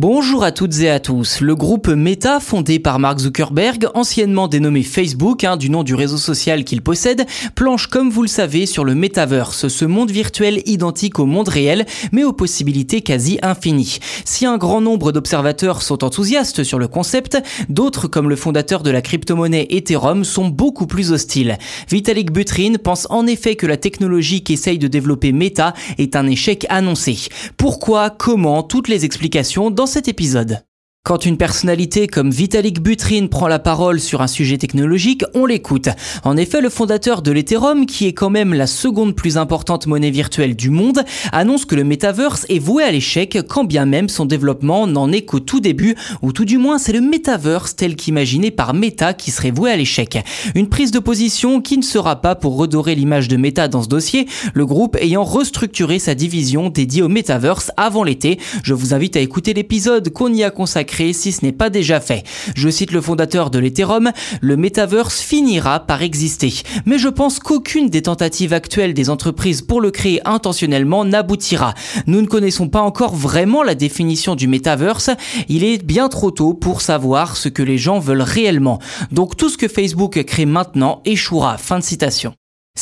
Bonjour à toutes et à tous. Le groupe Meta, fondé par Mark Zuckerberg, anciennement dénommé Facebook, hein, du nom du réseau social qu'il possède, planche comme vous le savez sur le metaverse, ce monde virtuel identique au monde réel, mais aux possibilités quasi infinies. Si un grand nombre d'observateurs sont enthousiastes sur le concept, d'autres, comme le fondateur de la crypto-monnaie Ethereum, sont beaucoup plus hostiles. Vitalik Buterin pense en effet que la technologie qu'essaye de développer Meta est un échec annoncé. Pourquoi, comment, toutes les explications dans cet épisode. Quand une personnalité comme Vitalik Buterin prend la parole sur un sujet technologique, on l'écoute. En effet, le fondateur de l'Ethereum, qui est quand même la seconde plus importante monnaie virtuelle du monde, annonce que le metaverse est voué à l'échec, quand bien même son développement n'en est qu'au tout début, ou tout du moins c'est le metaverse tel qu'imaginé par Meta qui serait voué à l'échec. Une prise de position qui ne sera pas pour redorer l'image de Meta dans ce dossier, le groupe ayant restructuré sa division dédiée au metaverse avant l'été. Je vous invite à écouter l'épisode qu'on y a consacré si ce n'est pas déjà fait. Je cite le fondateur de l'Ethereum, le metaverse finira par exister. Mais je pense qu'aucune des tentatives actuelles des entreprises pour le créer intentionnellement n'aboutira. Nous ne connaissons pas encore vraiment la définition du metaverse. Il est bien trop tôt pour savoir ce que les gens veulent réellement. Donc tout ce que Facebook crée maintenant échouera. Fin de citation.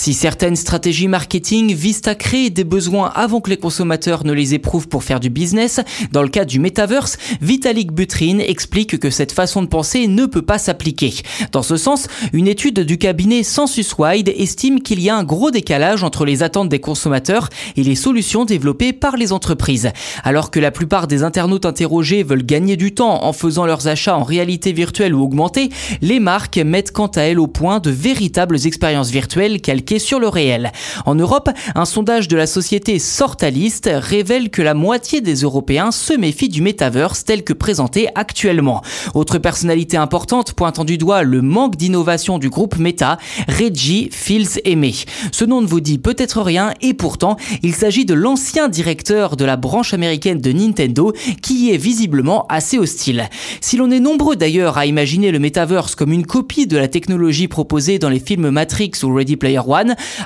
Si certaines stratégies marketing visent à créer des besoins avant que les consommateurs ne les éprouvent pour faire du business, dans le cas du metaverse, Vitalik Buterin explique que cette façon de penser ne peut pas s'appliquer. Dans ce sens, une étude du cabinet Wide estime qu'il y a un gros décalage entre les attentes des consommateurs et les solutions développées par les entreprises. Alors que la plupart des internautes interrogés veulent gagner du temps en faisant leurs achats en réalité virtuelle ou augmentée, les marques mettent quant à elles au point de véritables expériences virtuelles sur le réel. En Europe, un sondage de la société Sortalist révèle que la moitié des Européens se méfient du metaverse tel que présenté actuellement. Autre personnalité importante pointant du doigt le manque d'innovation du groupe Meta, Reggie Fils Aimé. Ce nom ne vous dit peut-être rien et pourtant, il s'agit de l'ancien directeur de la branche américaine de Nintendo qui est visiblement assez hostile. Si l'on est nombreux d'ailleurs à imaginer le metaverse comme une copie de la technologie proposée dans les films Matrix ou Ready Player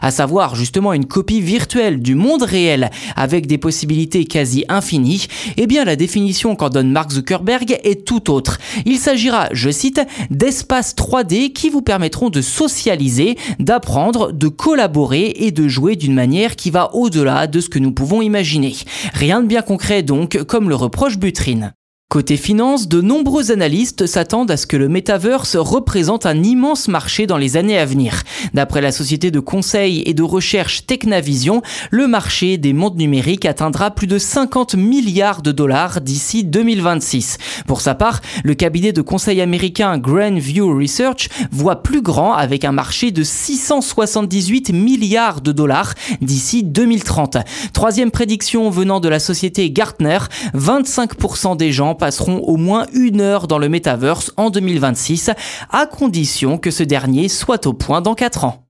À savoir justement une copie virtuelle du monde réel avec des possibilités quasi infinies, eh bien la définition qu'en donne Mark Zuckerberg est tout autre. Il s'agira, je cite, d'espaces 3D qui vous permettront de socialiser, d'apprendre, de collaborer et de jouer d'une manière qui va au-delà de ce que nous pouvons imaginer. Rien de bien concret donc, comme le reproche Butrine. Côté finance, de nombreux analystes s'attendent à ce que le metaverse représente un immense marché dans les années à venir. D'après la société de conseil et de recherche Technavision, le marché des mondes numériques atteindra plus de 50 milliards de dollars d'ici 2026. Pour sa part, le cabinet de conseil américain Grandview Research voit plus grand avec un marché de 678 milliards de dollars d'ici 2030. Troisième prédiction venant de la société Gartner, 25% des gens passeront au moins une heure dans le metaverse en 2026, à condition que ce dernier soit au point dans 4 ans.